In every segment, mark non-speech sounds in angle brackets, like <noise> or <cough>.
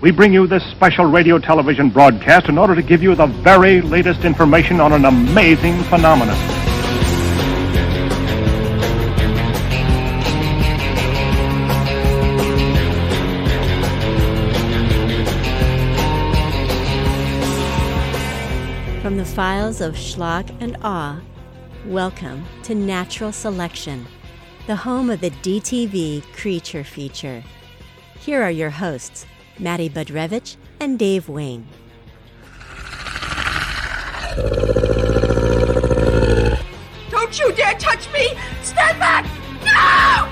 We bring you this special radio television broadcast in order to give you the very latest information on an amazing phenomenon. From the files of Schlock and Awe, welcome to Natural Selection, the home of the DTV Creature Feature. Here are your hosts, Matty Budrevich and Dave Wayne. Don't you dare touch me! Stand back! No!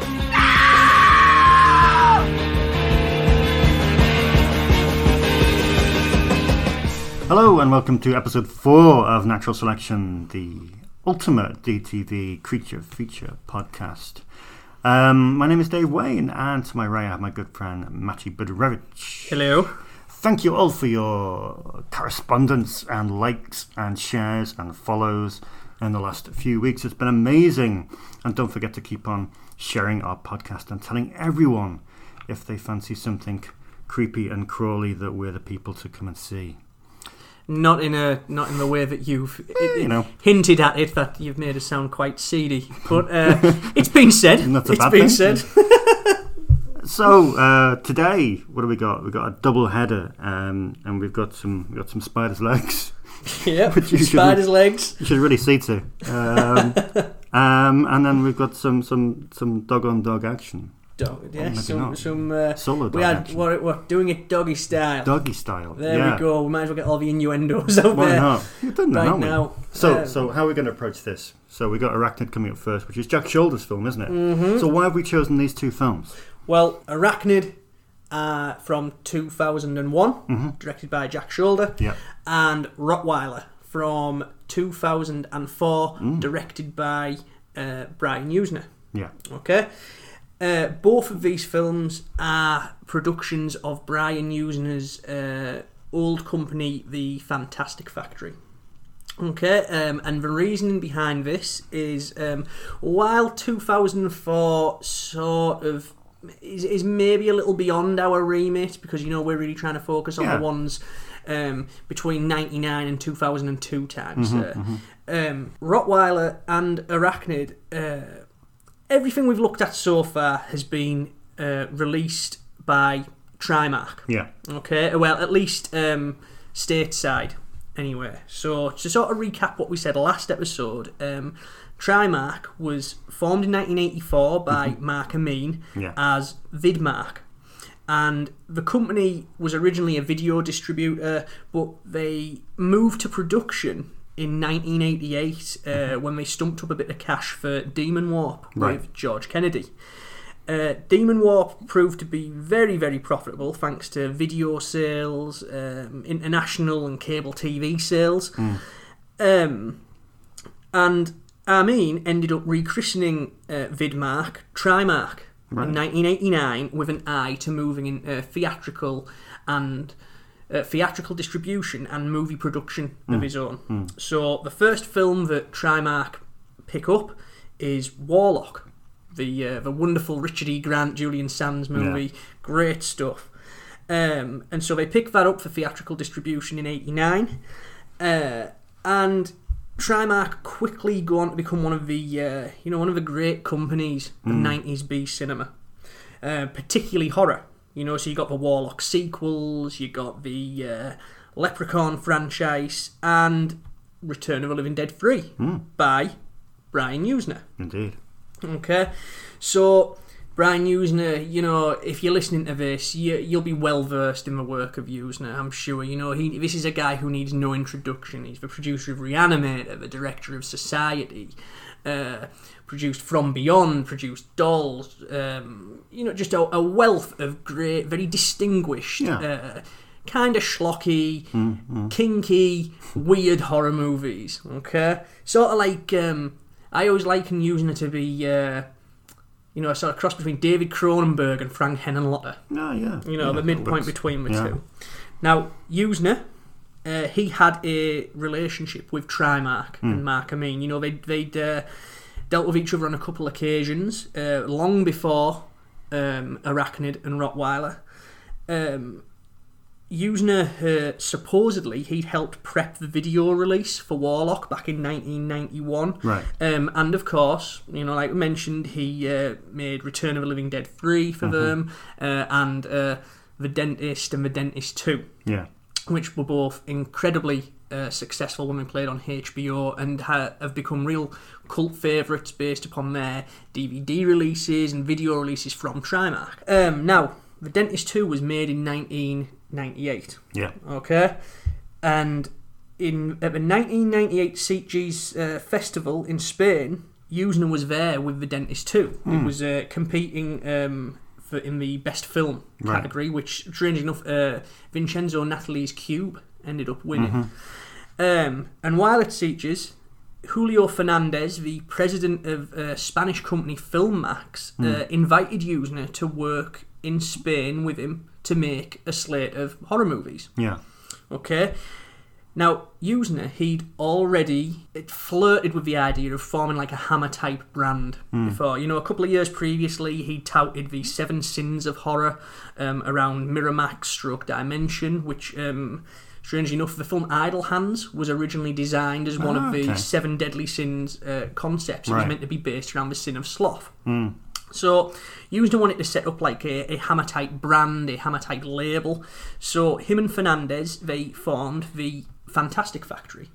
Hello and welcome to episode 4 of Natural Selection, the ultimate DTV creature feature podcast. Um, my name is Dave Wayne, and to my right I have my good friend Matty Budrevich. Hello. Thank you all for your correspondence and likes and shares and follows in the last few weeks. It's been amazing. And don't forget to keep on sharing our podcast and telling everyone if they fancy something creepy and crawly that we're the people to come and see. Not in a not in the way that you've <laughs> Eh, you know. hinted at it that you've made us sound quite seedy, but uh, <laughs> it's been said. That's a It's bad been thing. said. <laughs> So uh, today, what have we got? We've got a double header, um, and we've got some we've got some spiders' legs. yeah, Which you should- spider's legs. You should really see to. Um, um, and then we've got some some some dog on dog action, Dog, yeah, maybe some some. Uh, solo dog we had action, what we're doing it doggy style. doggy style. there yeah. we go. We might as well get all the innuendos out Why there not? You've done that, right now. So Um, so how are we going to approach this? So we got Arachnid coming up first, which is Jack Sholder's film, isn't it? Mm-hmm. So why have we chosen these two films? Well, Arachnid uh, from 2001, Mm-hmm. directed by Jack Sholder, Yeah. and Rottweiler from 2004, Mm. directed by uh, Brian Yuzna. Yeah. Okay. Uh, both of these films are productions of Brian Yuzna's uh, old company, The Fantastic Factory. Okay, um, and the reasoning behind this is um, while 2004 sort of is, is maybe a little beyond our remit because you know we're really trying to focus on Yeah. the ones um, between 99 and 2002 times. uh, Um, Rottweiler and Arachnid, uh, everything we've looked at so far has been uh, released by Trimark. Yeah. Okay, well, at least um, stateside, anyway. So, to sort of recap what we said last episode, um, Trimark was formed in 1984 by Mark Amin Yeah. as Vidmark. And the company was originally a video distributor, but they moved to production in 1988 uh, when they stumped up a bit of cash for Demon Warp Right. with George Kennedy. Uh, Demon Warp proved to be very, very profitable thanks to video sales, um, international and cable TV sales. Um, and Amin ended up rechristening uh, Vidmark Trimark Right. in 1989 with an eye to moving in uh, theatrical and uh, theatrical distribution and movie production of his own. So the first film that Trimark pick up is Warlock, the uh, the wonderful Richard E. Grant, Julian Sands movie. Great stuff. Um, and so they pick that up for theatrical distribution in '89, uh, and Trimark quickly go on to become one of the uh, you know one of the great companies of '90s B cinema, uh, particularly horror. You know, so you got the Warlock sequels, you got the uh, Leprechaun franchise, and Return of the Living Dead 3 by Brian Yuzna. Indeed. Okay, so Brian Yuzna, you know, if you're listening to this, you, you'll be well versed in the work of Yuzna, I'm sure. You know, he this is a guy who needs no introduction. He's the producer of Reanimator, the director of Society, uh, produced From Beyond, produced Dolls. Um, you know, just a, a wealth of great, very distinguished. Yeah. Uh, Kind of schlocky, kinky, weird horror movies. Okay, sort of like um, I always liken Yuzna to be uh, you know, a sort of cross between David Cronenberg and Frank Henenlotter. Oh, yeah. You know, yeah, the midpoint between the Yeah. two. Now, Yuzna, uh, he had a relationship with Trimark Hmm. and Mark Amin. You know, they'd, they'd uh, dealt with each other on a couple occasions, uh, long before um, Arachnid and Rottweiler. Um, Yuzna uh, supposedly he'd helped prep the video release for Warlock back in 1991. Right. Um, and of course, you know, like we mentioned, he uh, made Return of the Living Dead 3 for them, uh, and uh, The Dentist and The Dentist 2 Yeah. which were both incredibly uh, successful when they played on HBO and ha- have become real cult favourites based upon their DVD releases and video releases from Trimark. Um, now, The Dentist 2 was made in 1998. Yeah. Okay, and in at the 1998 Sitges uh, festival in Spain, Yuzna was there with the Dentist too. It was uh, competing um, for in the best film Right. category, which strange enough, uh, Vincenzo Natali's Cube ended up winning. Um, and while at Sitges, Julio Fernandez, the president of uh, Spanish company Filmax, uh, invited Yuzna to work in Spain with him to make a slate of horror movies. Yeah. Okay. Now, Yuzna, he'd already flirted with the idea of forming like a Hammer type brand before. You know, a couple of years previously, he touted the Seven Sins of Horror um, around Miramax stroke Dimension, which, um, strangely enough, the film Idle Hands was originally designed as one Ah, of the okay. Seven Deadly Sins uh, concepts. It was meant to be based around the sin of sloth. So Yuzna wanted to set up like a, a Hammer type brand, a Hammer type label. So him and Fernandez they formed the Fantastic Factory.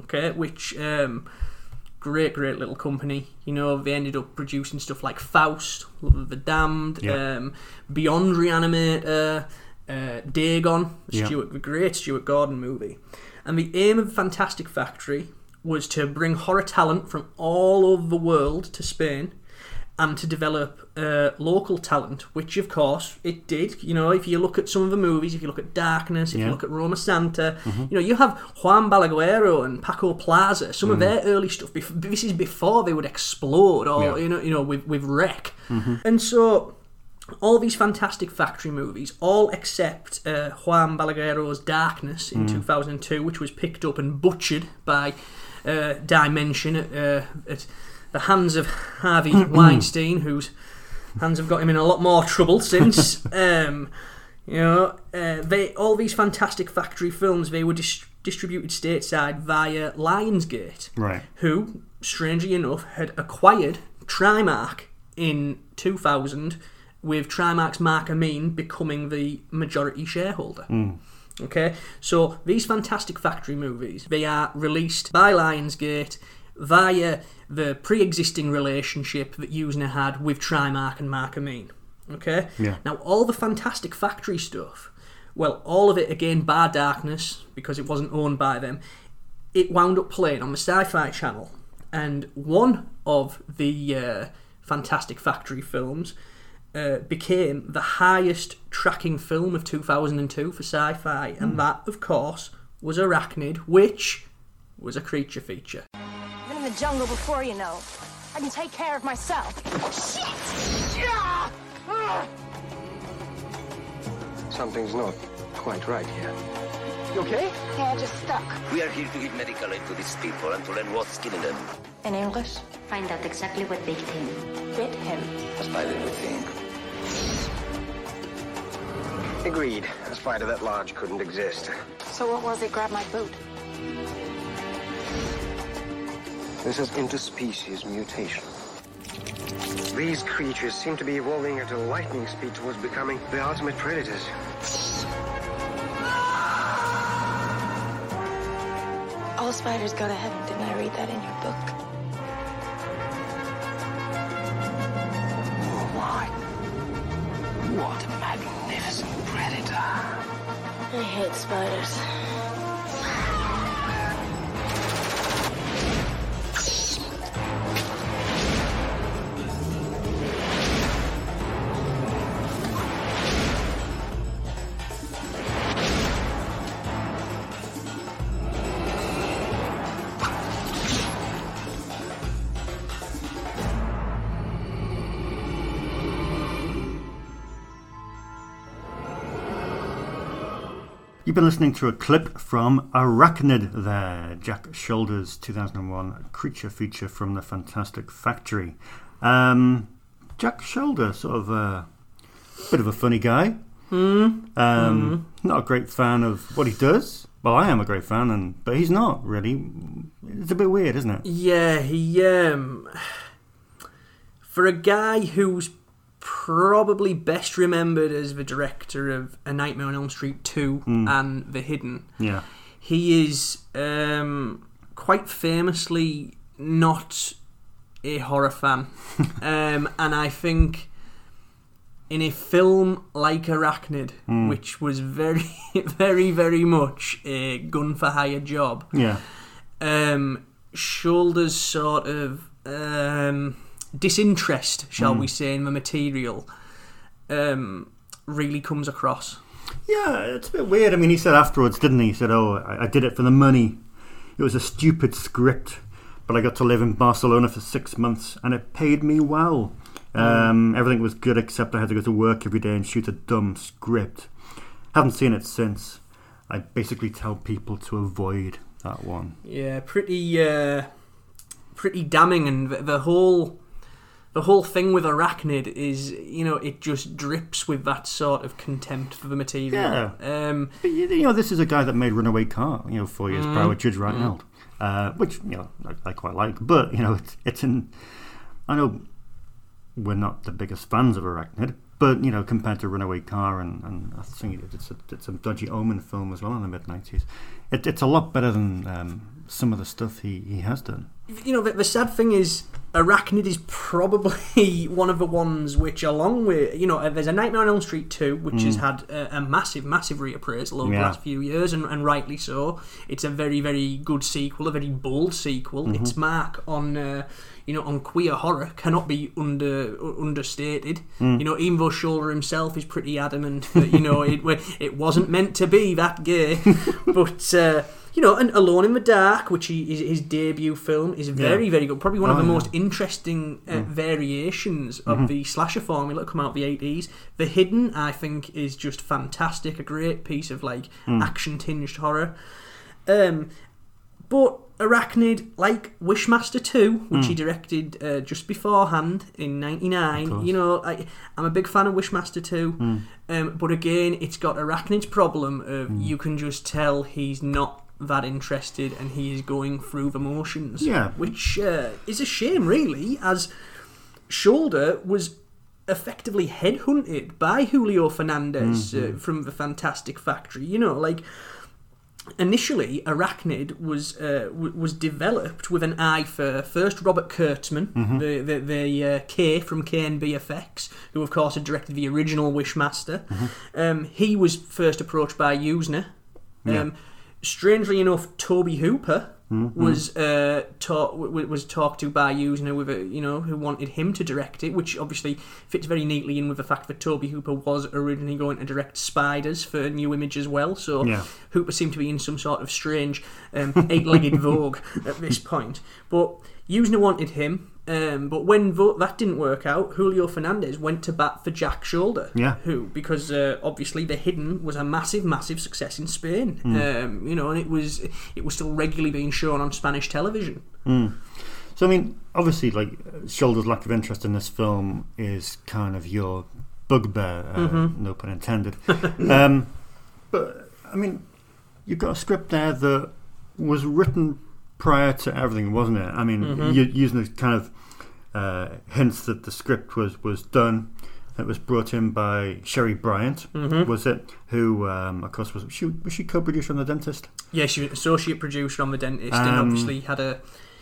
Okay, which um, great, great little company. You know, they ended up producing stuff like Faust, Love of the Damned, Yeah. um, Beyond Reanimator, uh, Dagon, Yeah. Stuart, the great Stuart Gordon movie. And the aim of Fantastic Factory was to bring horror talent from all over the world to Spain and to develop uh, local talent, which of course it did. You know, if you look at some of the movies, if you look at Darkness, if Yeah. you look at Romasanta, you know, you have Juan Balaguero and Paco Plaza. Some of their early stuff. This is before they would explode, or Yeah. you know, you know, with with REC. And so all these fantastic factory movies, all except uh, Juan Balaguero's Darkness in 2002, which was picked up and butchered by uh, Dimension at, uh, at the hands of Harvey Weinstein, whose hands have got him in a lot more trouble since. <laughs> um, you know, uh, they all these fantastic factory films they were dis- distributed stateside via Lionsgate Right. who, strangely enough, had acquired Trimark in 2000, with Trimark's Mark Amin becoming the majority shareholder. Okay, so these fantastic factory movies they are released by Lionsgate via the pre-existing relationship that Yuzna had with Trimark and Mark Amin. Okay, Yeah. now all the fantastic factory stuff, well, all of it again bar Darkness because it wasn't owned by them it wound up playing on the Sci-Fi Channel, and one of the uh, Fantastic Factory films uh, became the highest tracking film of 2002 for Sci-Fi, and that, of course, was Arachnid, which was a creature feature. I've been in the jungle before, you know. I can take care of myself. Shit Something's not quite right here. You okay? Yeah, just stuck. We are here to give medical aid to these people and to learn what's killing them. In English? Find out exactly what bit him. Bit him. A spider would think. Agreed. A spider that large couldn't exist. So what was it? Grab my boot. This is interspecies mutation. These creatures seem to be evolving at a lightning speed towards becoming the ultimate predators. All spiders go to heaven. Didn't I read that in your book? Spiders. Been listening to a clip from Arachnid there, Jack Sholders 2001 creature feature from the Fantastic Factory. Um, Jack Sholder, sort of a bit of a funny guy. Um, Not a great fan of what he does. Well, I am a great fan, and but he's not really. It's a bit weird, isn't it? Yeah, he um <sighs> for a guy who's probably best remembered as the director of A Nightmare on Elm Street 2 and The Hidden. Yeah. He is um quite famously not a horror fan. <laughs> um and I think in a film like Arachnid, which was very, <laughs> very, very much a gun for hire job, Yeah. um, Sholders sort of um, disinterest, shall we say, in the material um, really comes across. Yeah, it's a bit weird. I mean, he said afterwards, didn't he? He said, "Oh, I, I did it for the money. It was a stupid script, but I got to live in Barcelona for six months, and it paid me well. Um, everything was good except I had to go to work every day and shoot a dumb script. Haven't seen it since. I basically tell people to avoid that one. Yeah, pretty, uh, pretty damning, and the, the whole. The whole thing with Arachnid is, you know, it just drips with that sort of contempt for the material. Um, But, you know, this is a guy that made Runaway Car, you know, four years prior with Judge Reinhold, uh, which you know I, I quite like. But you know, it's it's in. I know we're not the biggest fans of Arachnid, but you know, compared to Runaway Car and, and I think it's a, it's a dodgy Omen film as well in the mid nineties. It, it's a lot better than um, some of the stuff he, he has done. you know, the, the sad thing is, Arachnid is probably <laughs> one of the ones which, along with, you know, uh, there's a Nightmare on Elm Street 2, which has had a, a massive, massive reappraisal over the last few years, and, and rightly so. It's a very, very good sequel, a very bold sequel. Its mark on, uh, you know, on queer horror cannot be under understated. You know, even though Sholder himself is pretty adamant that, you know, it, <laughs> it wasn't meant to be that gay, <laughs> but. Uh, you know, and Alone in the Dark, which he, is his debut film, is very, very good. Probably one of Oh, the yeah. most interesting uh, variations of the slasher formula that come out of the 80s. The Hidden, I think, is just fantastic. A great piece of, like, action tinged horror. Um, but Arachnid, like Wishmaster 2, which he directed uh, just beforehand in 99, you know, I, I'm a big fan of Wishmaster 2. Um, but again, it's got Arachnid's problem of you can just tell he's not that interested and he is going through the motions. Yeah. Which uh, is a shame, really, as Sholder was effectively headhunted by Julio Fernandez uh, from the Fantastic Factory. You know, like initially Arachnid was uh, w- was developed with an eye for first Robert Kurtzman, the the, the uh, K from K and B Effects, who of course had directed the original Wishmaster. Um, he was first approached by Yuzna. Um, Strangely enough, Tobe Hooper. Was uh, talk, was talked to by Yuzna with a you know who wanted him to direct it, which obviously fits very neatly in with the fact that Tobe Hooper was originally going to direct Spiders for New Image as well. So Yeah. Hooper seemed to be in some sort of strange um, eight-legged <laughs> vogue at this point. But Yuzna wanted him, um, but when vo- that didn't work out, Julio Fernandez went to bat for Jack Sholder, Yeah. who because uh, obviously The Hidden was a massive, massive success in Spain. Hmm. Um, you know, and it was it was still regularly being shown on Spanish television. So I mean, obviously, like Sholder's lack of interest in this film is kind of your bugbear, uh, no pun intended. <laughs> um, but I mean, you've got a script there that was written prior to everything, wasn't it? I mean, you using the kind of uh, hints that the script was was done. It was brought in by Sherry Bryant, was it? Who, um, of course, was she? Was she co-producer on The Dentist? Yeah, she was associate producer on The Dentist, and Um, obviously had a.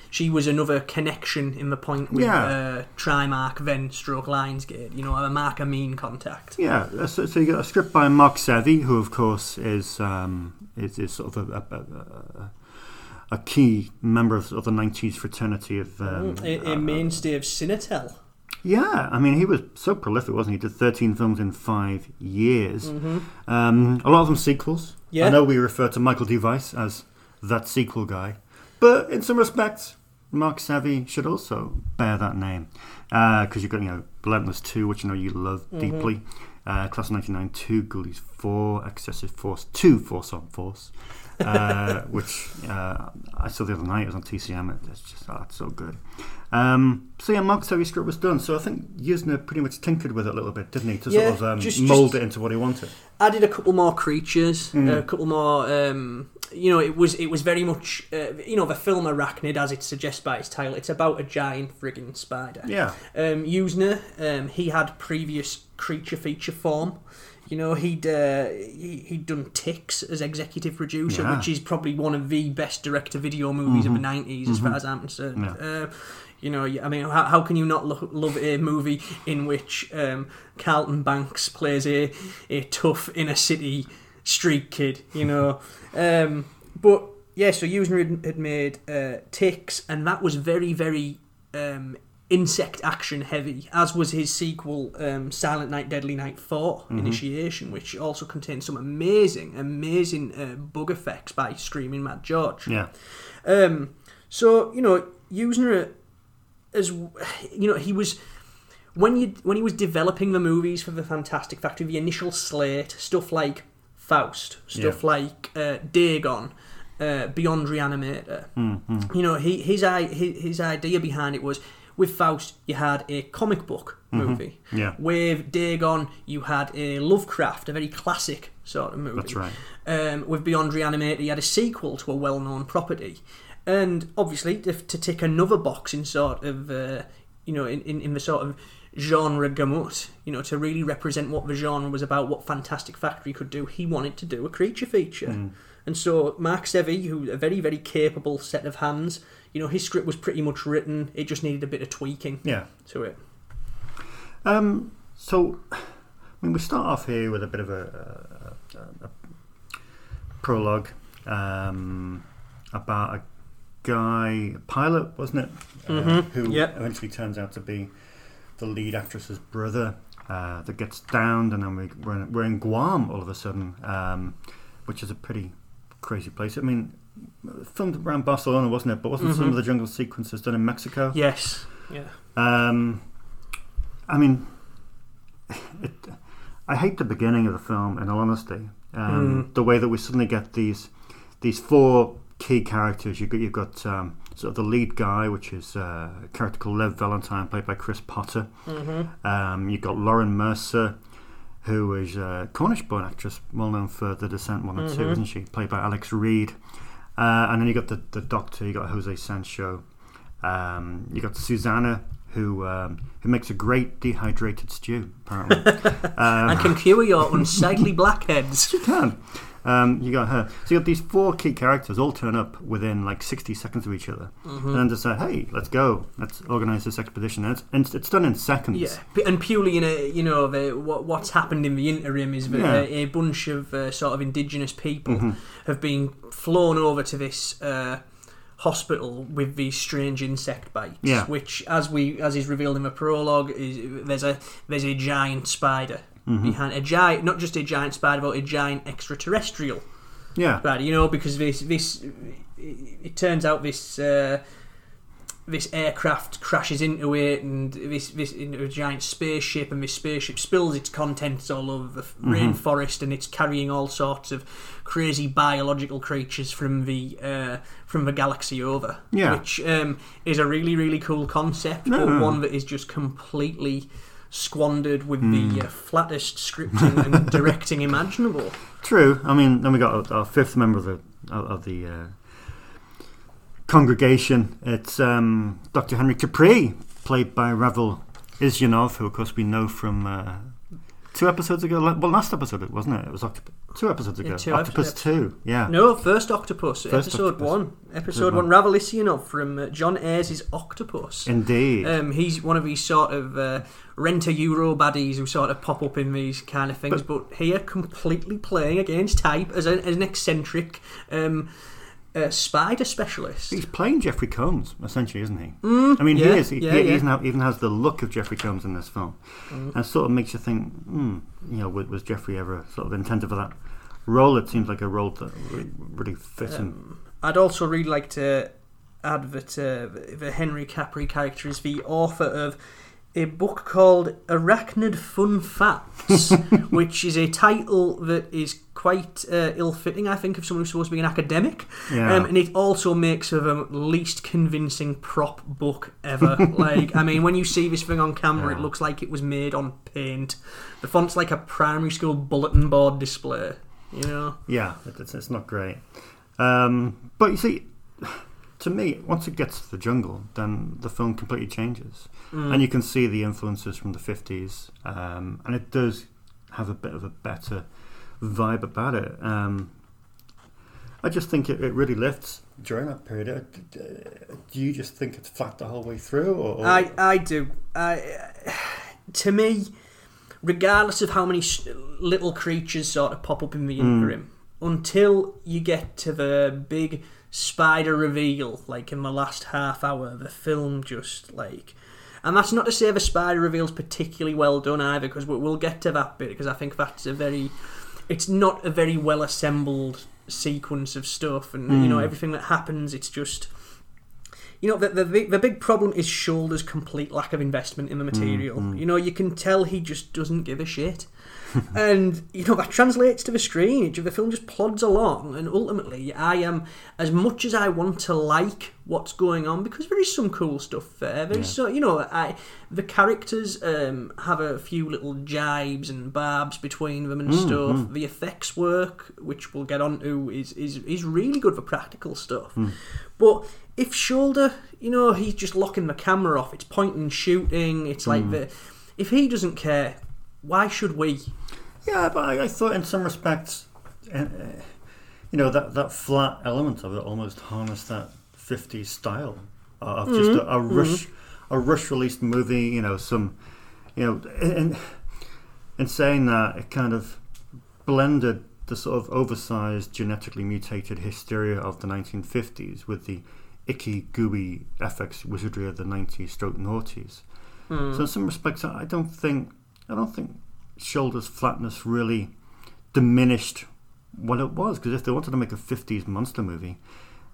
She was another connection in the point with Yeah. uh, Trimark, then Stroke Lionsgate. You know, a Mark Amin contact. Yeah, so, so you got a script by Mark Sevi, who of course is um, is, is sort of a, a, a, a key member of, of the '90s fraternity of. Um, a, a mainstay of Cinetel. yeah, I mean, he was so prolific, wasn't he? He did 13 films in five years. Um, a lot of them sequels. Yeah. I know we refer to Michael Device as that sequel guy, but in some respects, Mark Sevi should also bear that name because you've got you know Relentless Two, which I know you love deeply. Uh, Class of '99 Two, Ghoulies 4, Excessive Force 2, Force on Force, uh, which uh, I saw the other night. It was on TCM. It's just oh, it's so good. Um, so yeah, Mark script was done. So I think Yuzna pretty much tinkered with it a little bit, didn't he, to Yeah, sort of um, just- mold just- it into what he wanted. added a couple more creatures, Mm. a couple more. Um, you know, it was it was very much uh, you know the film Arachnid, as it suggests by its title. It's about a giant frigging spider. Yeah. Um, Yuzna, um, he had previous creature feature form. You know, he'd uh, he, he'd done Ticks as executive producer, Yeah. which is probably one of the best direct-to-video movies of the Mhm. nineties, as far Mhm. as I'm concerned. Yeah. Uh, you know, I mean, how, how can you not lo- love a movie in which um, Carlton Banks plays a, a tough inner city street kid, you know? <laughs> um, but yeah, so Yuzna had, had made uh, Ticks, and that was very, very um, insect action heavy, as was his sequel, um, Silent Night, Deadly Night 4 Mhm. Initiation, which also contains some amazing, amazing uh, bug effects by Screaming Mad George. Yeah. Um, so you know, Yuzna, as you know, he was when you when he was developing the movies for the Fantastic Factory, the initial slate, stuff like Faust, stuff Yeah. like uh, Dagon. Uh, Beyond Reanimator, Mhm. you know, he, his, i- his his idea behind it was with Faust you had a comic book Mhm. movie. Yeah. With Dagon you had a Lovecraft, a very classic sort of movie. That's right. Um, with Beyond Reanimator, you had a sequel to a well-known property, and obviously to, to tick another box in sort of uh, you know in, in, in the sort of genre gamut, you know, to really represent what the genre was about, what Fantastic Factory could do. He wanted to do a creature feature, Mm. and so Mark Sevi, who a very very capable set of hands, you know, his script was pretty much written. It just needed a bit of tweaking. Yeah. To it. Um, so, I mean, we start off here with a bit of a, a, a, a prologue um, about a guy, a pilot, wasn't it? Uh, Mhm, who yep. eventually turns out to be the lead actress's brother uh, that gets downed, and then we, we're, in, we're in Guam all of a sudden, um, which is a pretty crazy place. I mean, filmed around Barcelona, wasn't it? But wasn't some Mhm. of the jungle sequences done in Mexico? Yes. Yeah. Um, I mean, it, I hate the beginning of the film. In all honesty, um, Mm. the way that we suddenly get these these four key characters. You've got you've got um, sort of the lead guy, which is uh, a character called Lev Valentine, played by Chris Potter. Mhm. Um, you've got Lauren Mercer, who is a Cornish-born actress, well known for The Descent one and two, Mhm. isn't she? Played by Alex Reid. Uh, and then you got the, the Doctor. You got Jose Sancho. Um, you got Susanna, who um, who makes a great dehydrated stew, apparently. <laughs> um, and can cure your <laughs> unsightly blackheads. She can. Um, you got her. So you got these four key characters all turn up within like 60 seconds of each other. Mhm. And then decide, hey, let's go. Let's organise this expedition. And it's, and it's done in seconds. Yeah, and purely in a you know the, what what's happened in the interim is that Yeah. a, a bunch of uh, sort of indigenous people Mhm. have been flown over to this uh, hospital with these strange insect bites. Yeah. Which, as we as is revealed in the prologue, is there's a there's a giant spider Mhm. behind a giant, not just a giant spider, but a giant extraterrestrial. Yeah. Spider. You know, because this this it, turns out this. Uh, this aircraft crashes into it, and this this into a giant spaceship, and this spaceship spills its contents all over the f Mhm. rainforest, and it's carrying all sorts of crazy biological creatures from the uh, from the galaxy over. Yeah. which um, is a really really cool concept, No. but one that is just completely squandered with Hmm. the uh, flattest scripting and <laughs> directing imaginable. True. I mean, then we got our, our fifth member of the of, the uh, congregation. It's um, Dr. Henry Capri, played by Ravil Isyanov, who of course we know from uh, two episodes ago. Well, last episode, wasn't it? It was Octop- two episodes ago. Yeah, two Octopus episodes. Two. Yeah. No, first Octopus, First episode Octopus. one. Episode one. Ravil Isyanov from uh, John Eyres' Octopus. Indeed. Um, he's one of these sort of uh, renter Euro baddies who sort of pop up in these kind of things, but, here completely playing against type as, a, as an eccentric um, uh, spider specialist. He's playing Jeffrey Combs, essentially, isn't he? Mm, I mean, yeah, he is. He, yeah, he yeah. Even, even has the look of Jeffrey Combs in this film, Mm. and sort of makes you think, hmm, you know, was, was Jeffrey ever sort of intended for that role? It seems like a role that really, really fits him. Um, I'd also really like to add that uh, the Henry Capri character is the author of a book called Arachnid Fun Facts, <laughs> which is a title that is quite uh, ill-fitting, I think, of someone who's supposed to be an academic. Yeah. Um, and it also makes of a least convincing prop book ever. <laughs> like, I mean, when you see this thing on camera, it looks like it was made on paint. The font's like a primary school bulletin board display. You know? Yeah, it's, it's not great. Um, but you see, to me, once it gets to the jungle, then the film completely changes. And you can see the influences from the 50s. Um, and it does have a bit of a better vibe about it. Um, I just think it, it really lifts during that period. Uh, uh, Do you just think it's flat the whole way through? Or, or I, I do. I, to me, regardless of how many sh- little creatures sort of pop up in the interim, until you get to the big spider reveal, like in the last half hour, the film just like. And that's not to say the spider reveal's particularly well done either, because we'll, we'll get to that bit, because I think that's a very. It's not a very well assembled sequence of stuff, and you know hmm. everything that happens. It's just you know, the, the big- the big problem is Sholder's complete lack of investment in the material. Hmm, hmm. You know, you can tell he just doesn't give a shit. <laughs> and, you know, that translates to the screen. The film just plods along, and ultimately, I am, as much as I want to like what's going on, because there is some cool stuff there. There's so, you know, I the characters um, have a few little jibes and barbs between them and hmm, stuff. Hmm. The effects work, which we'll get onto, is, is, is really good for practical stuff. Hmm. But if Sholder, you know, he's just locking the camera off. It's point and shooting. It's like the if he doesn't care, why should we? Yeah, but I, I thought in some respects, uh, uh, you know, that, that flat element of it almost harnessed that 50s style of just a, a rush, a rush released movie. You know, some, you know, in in saying that, it kind of blended the sort of oversized, genetically mutated hysteria of the 1950s with the icky, gooey FX wizardry of the 90s stroke noughties. So in some respects, I I don't think I don't think Sholder's flatness really diminished what it was. Because if they wanted to make a '50s monster movie,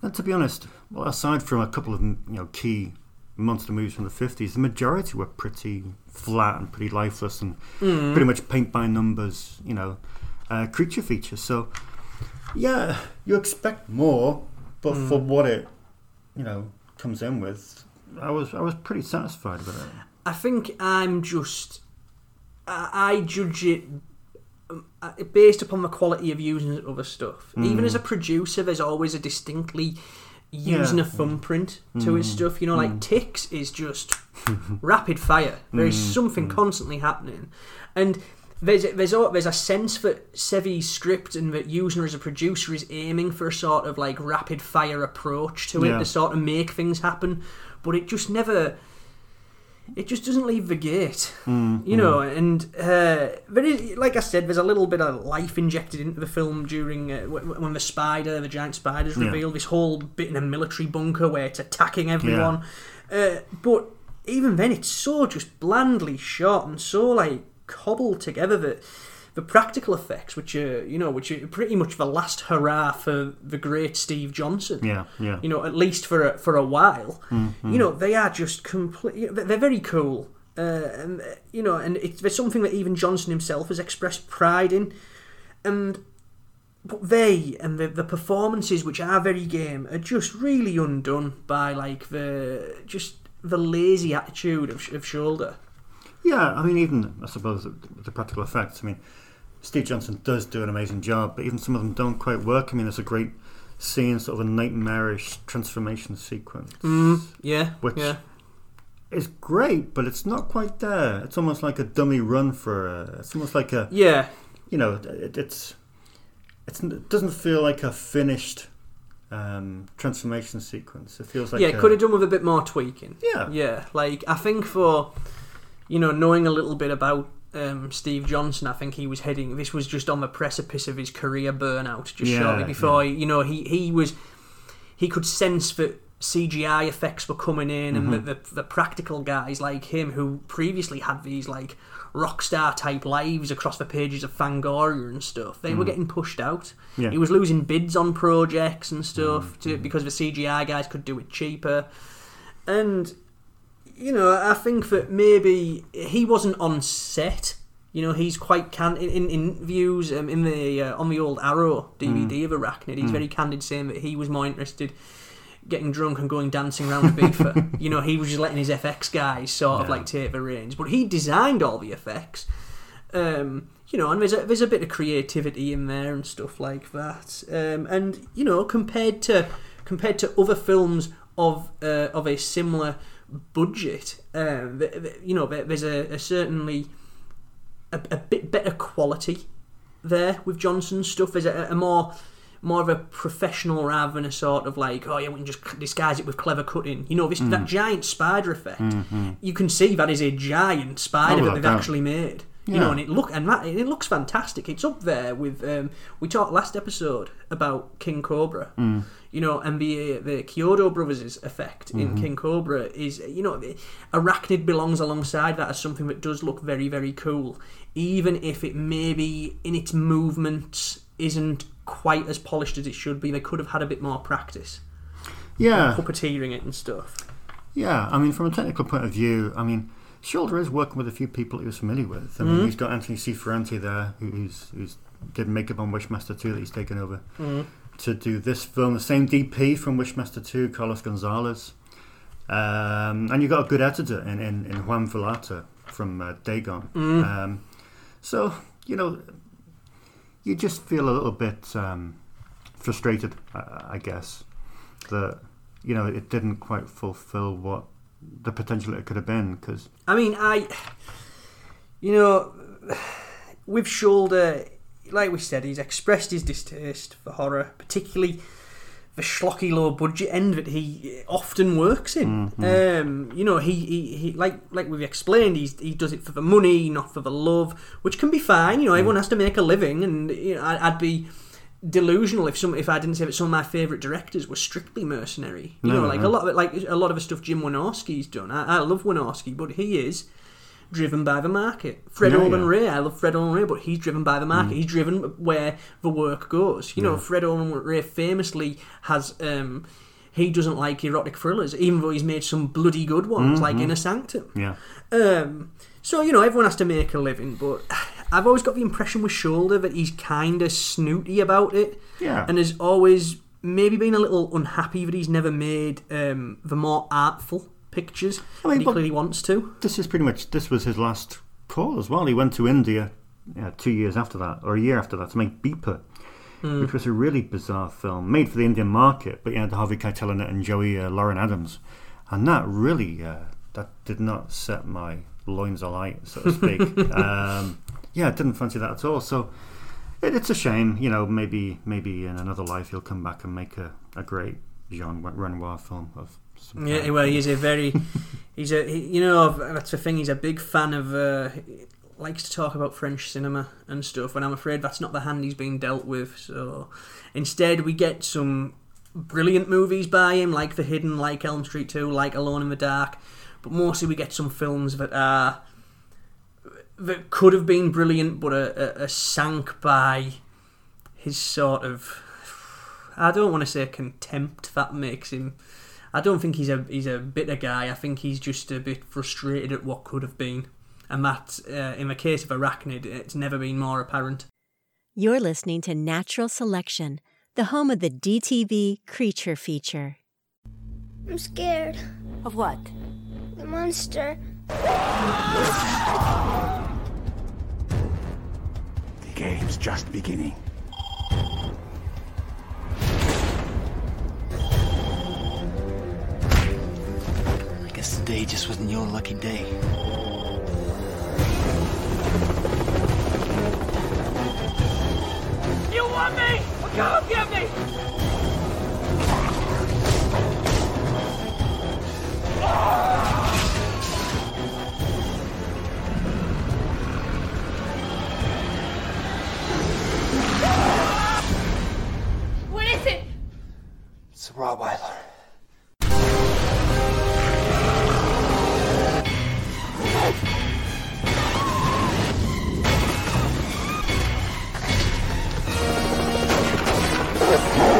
then to be honest, well, aside from a couple of you know key monster movies from the '50s, the majority were pretty flat and pretty lifeless and pretty much paint by numbers. You know, uh, creature features. So yeah, you expect more, but for what it you know comes in with, I was I was pretty satisfied with it. I think I'm just I, judge it um, uh, based upon the quality of using other stuff. Even as a mm. producer, there's always a distinctly using Yeah. a thumbprint to his mm. stuff. You know, like mm. Ticks is just <laughs> rapid fire. There's something constantly happening, and there's a, there's a, there's a sense that Sevi's script and that Yuzna as a producer is aiming for a sort of like rapid fire approach to it to sort of make things happen, but it just never. It just doesn't leave the gate, you know. And uh, there is, like I said, there's a little bit of life injected into the film during uh, when the spider, the giant spider's Yeah. revealed. This whole bit in a military bunker where it's attacking everyone. Uh, but even then, it's so just blandly shot and so like cobbled together that the practical effects, which are you know, which are pretty much the last hurrah for the great Steve Johnson. Yeah, yeah. You know, at least for a, for a while. You know, they are just complete. They're very cool. Uh, and you know, and it's there's something that even Johnson himself has expressed pride in, and but they and the the performances, which are very game, are just really undone by like the just the lazy attitude of, of Sholder. Yeah, I mean, even I suppose the, the practical effects. I mean, Steve Johnson does do an amazing job, but even some of them don't quite work. I mean, there's a great scene, sort of a nightmarish transformation sequence, Yeah, Which- yeah, is great, but it's not quite there. It's almost like a dummy run for. A, it's almost like a yeah. you know, it, it's it's it doesn't feel like a finished um, transformation sequence. It feels like yeah, a, could have done with a bit more tweaking. Yeah. yeah. Like I think for you know knowing a little bit about um, Steve Johnson, I think he was heading. This was just on the precipice of his career burnout, just Yeah, shortly before. You know, he he was he could sense that CGI effects were coming in, and Mm-hmm. that the, the practical guys like him, who previously had these like rock star type lives across the pages of Fangoria and stuff, they were getting pushed out. Mm. Yeah. He was losing bids on projects and stuff Mm-hmm. to, because the CGI guys could do it cheaper, and you know, I think that maybe he wasn't on set. You know, he's quite candid in, in interviews um, in the uh, on the old Arrow DVD of Arachnid. He's Mm. very candid, saying that he was more interested getting drunk and going dancing around Beefer. <laughs> you know, he was just letting his FX guys sort of like take the reins. But he designed all the effects. Um, you know, and there's a, there's a bit of creativity in there and stuff like that. Um, and you know, compared to compared to other films of uh, of a similar budget, um, you know, there's a, a certainly a, a bit better quality there with Johnson's stuff. There's a, a more more of a professional rather than a sort of like, oh yeah, we can just disguise it with clever cutting. You know, this that Mm. giant spider effect. Mhm. You can see that is a giant spider Oh, that they've doubt. actually made. You Yeah. know, and it look and that, it looks fantastic. It's up there with. Um, we talked last episode about King Cobra. Mm. You know, and the the Chiodo brothers' effect in Mhm. King Cobra is you know, Arachnid belongs alongside that as something that does look very very cool, even if it maybe in its movements isn't quite as polished as it should be. They could have had a bit more practice. Yeah. puppeteering it and stuff. Yeah, I mean, from a technical point of view, I mean, Sholder is working with a few people he was familiar with. I mean, Mhm. he's got Anthony C. Ferrante there, who's who's did makeup on Wishmaster 2 that he's taken over Mhm. to do this film. The same DP from Wishmaster 2, Carlos Gonzalez. Um, and you've got a good editor in, in, in Juan Villata from uh, Dagon. Mhm. Um, so, you know, you just feel a little bit um, frustrated, I, I guess, that, you know, it didn't quite fulfill what the potential it could have been because I mean, I, you know, with Sholder, like we said, he's expressed his distaste for horror, particularly the schlocky low budget end that he often works in. Mhm. Um, you know, he, he, he like like we've explained, he's, he does it for the money, not for the love, which can be fine. You know, everyone has to make a living, and you know, I, I'd be delusional if some if I didn't say that some of my favourite directors were strictly mercenary. You No, know, like no. a lot of it, like a lot of the stuff Jim Wynorski's done. I, I love Wynorski, but he is driven by the market. Fred Yeah, Olen yeah. Ray, I love Fred Olen Ray, but he's driven by the market. Mm. He's driven where the work goes. You know, Fred Olen Ray famously has. Um, he doesn't like erotic thrillers, even though he's made some bloody good ones, like Mhm. Inner Sanctum. Yeah. Um, so you know, everyone has to make a living, but I've always got the impression with Sholder that he's kind of snooty about it, Yeah. and has always maybe been a little unhappy that he's never made um, the more artful pictures I mean, he clearly wants to. this is pretty much this was his last call as well. He went to India yeah, two years after that, or a year after that, to make Beeper, Hmm. which was a really bizarre film made for the Indian market, but you had Harvey Keitel in it and Joey uh, Lauren Adams, and that really uh, that did not set my loins alight, so to speak. <laughs> um, yeah, I didn't fancy that at all. So it, it's a shame, you know. Maybe maybe in another life he'll come back and make a, a great Jean Renoir film of. Some Yeah, well, he's a very, he's a, he, you know, that's the thing. He's a big fan of, uh, he likes to talk about French cinema and stuff. And I'm afraid that's not the hand he's being dealt with. So instead, we get some brilliant movies by him, like The Hidden, like Elm Street Two, like Alone in the Dark. But mostly, we get some films that are that could have been brilliant, but are, are, are sank by his sort of. I don't want to say contempt that makes him. I don't think he's a he's a bitter guy. I think he's just a bit frustrated at what could have been, and that uh, in the case of Arachnid, it's never been more apparent. You're listening to Natural Selection, the home of the DTV Creature Feature. I'm scared. Of what? The monster. <laughs> The game's just beginning. I guess today just wasn't your lucky day. You want me? Come get me! What a Rottweiler. can't <laughs>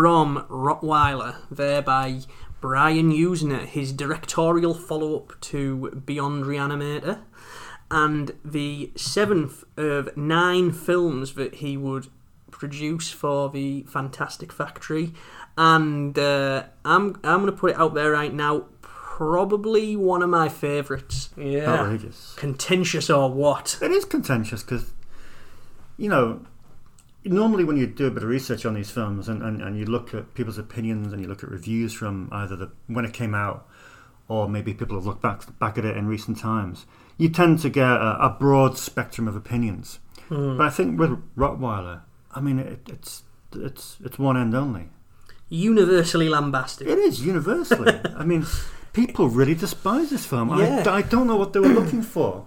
from Rottweiler there by Brian Yuzna, his directorial follow up to Beyond Reanimator, and the seventh of nine films that he would produce for the Fantastic Factory. And uh, I'm I'm going to put it out there right now. Probably one of my favourites. Yeah, Outrageous. contentious or what? It is contentious because, you know, normally when you do a bit of research on these films and, and, and you look at people's opinions and you look at reviews from either the when it came out or maybe people have looked back back at it in recent times, you tend to get a, a broad spectrum of opinions. Hmm. But I think with Rottweiler, I mean, it, it's it's it's one end only. Universally lambasted. It is universally. <laughs> I mean, people really despise this film. Yeah. I, I don't know what they were looking for.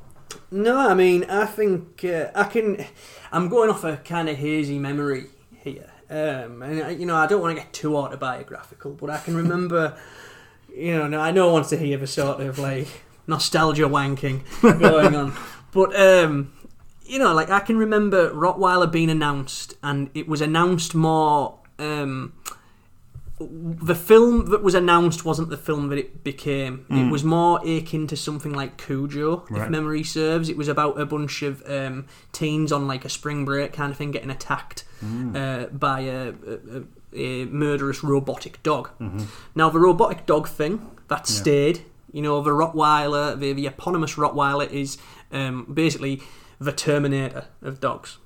No, I mean, I think uh, I can. I'm going off a kind of hazy memory here, um, and I, you know, I don't want to get too autobiographical, but I can remember. <laughs> you know, no, I know wants to hear the sort of like nostalgia wanking <laughs> going on, but um, you know, like I can remember Rottweiler being announced, and it was announced more. Um, the film that was announced wasn't the film that it became. It Mm. was more akin to something like Cujo, if memory serves. It was about a bunch of um, teens on like a spring break kind of thing getting attacked Mm. uh, by a, a, a murderous robotic dog. Mhm. Now, the robotic dog thing, that Yeah. stayed. You know, the Rottweiler, the, the eponymous Rottweiler is um, basically the Terminator of dogs.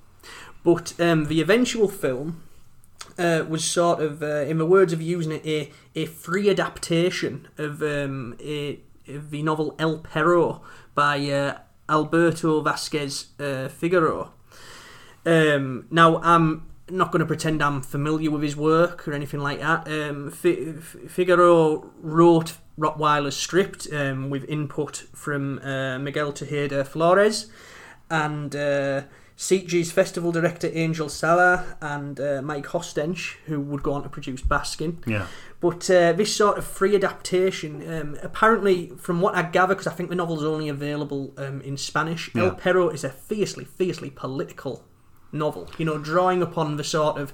But um, the eventual film uh, was sort of, uh, in the words of Yuzna, a, a free adaptation of um, a, the novel El Perro by uh, Alberto Vasquez uh, Figueroa. Um, now, I'm not going to pretend I'm familiar with his work or anything like that. Um, F- Figueroa wrote Rottweiler's script um, with input from uh, Miguel Tejada Flores and uh, Sitges festival director Angel Sala and uh, Mike Hostench, who would go on to produce Baskin. Yeah. But uh, this sort of free adaptation, um, apparently, from what I gather, because I think the novel's only available um, in Spanish, Yeah. El Perro is a fiercely, fiercely political novel. You know, drawing upon the sort of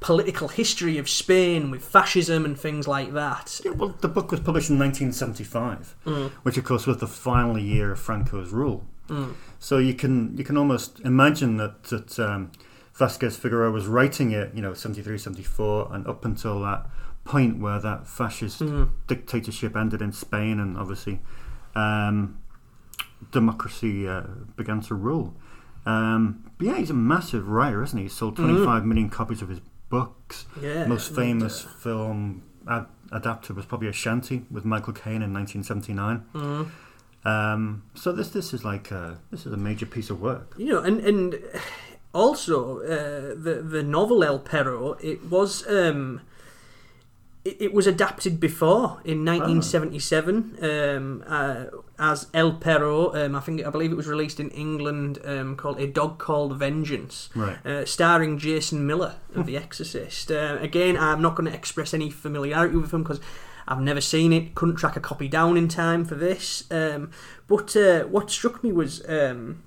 political history of Spain with fascism and things like that. Yeah, well, the book was published in 1975, Mm. which of course was the final year of Franco's rule. Mm. So you can you can almost imagine that that um, Vasquez Figueroa was writing it, you know, 73, 74, and up until that point where that fascist Mhm. dictatorship ended in Spain, and obviously um, democracy uh, began to rule. Um, but yeah, he's a massive writer, isn't he? He sold Mhm. 25 million copies of his books. Yeah, Most famous film ad- adapted was probably Ashanti with Michael Caine in 1979. Mhm. Um, so this this is like a, this is a major piece of work. You know, and and also uh, the the novel El Perro, it was um, it, it was adapted before in 1977 um, uh, as El Perro. Um, I think I believe it was released in England um, called A Dog Called Vengeance, Right. uh, starring Jason Miller of The Exorcist. Uh, again, I'm not going to express any familiarity with him because. I've never seen it. Couldn't track a copy down in time for this. Um, but uh, what struck me was um,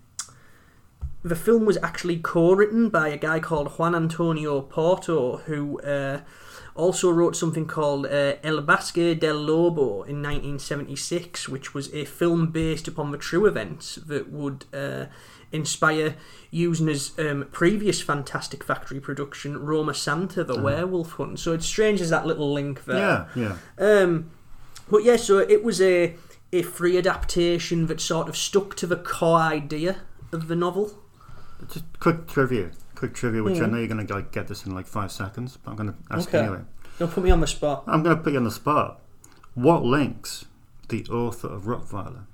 the film was actually co-written by a guy called Juan Antonio Porto, who uh, also wrote something called uh, El Bosque del Lobo in 1976, which was a film based upon the true events that would uh, inspire Yuzna's um, previous Fantastic Factory production, Romasanta, the Uh-huh. Werewolf Hunt. So it's strange as that little link there. Yeah, yeah. Um, but yeah, so it was a a free adaptation that sort of stuck to the core idea of the novel. Just quick trivia, quick trivia, which I Mhm. know you're going to like get this in like five seconds, but I'm going to ask Okay. anyway. Don't put me on the spot. I'm going to put you on the spot. What links the author of Rottweiler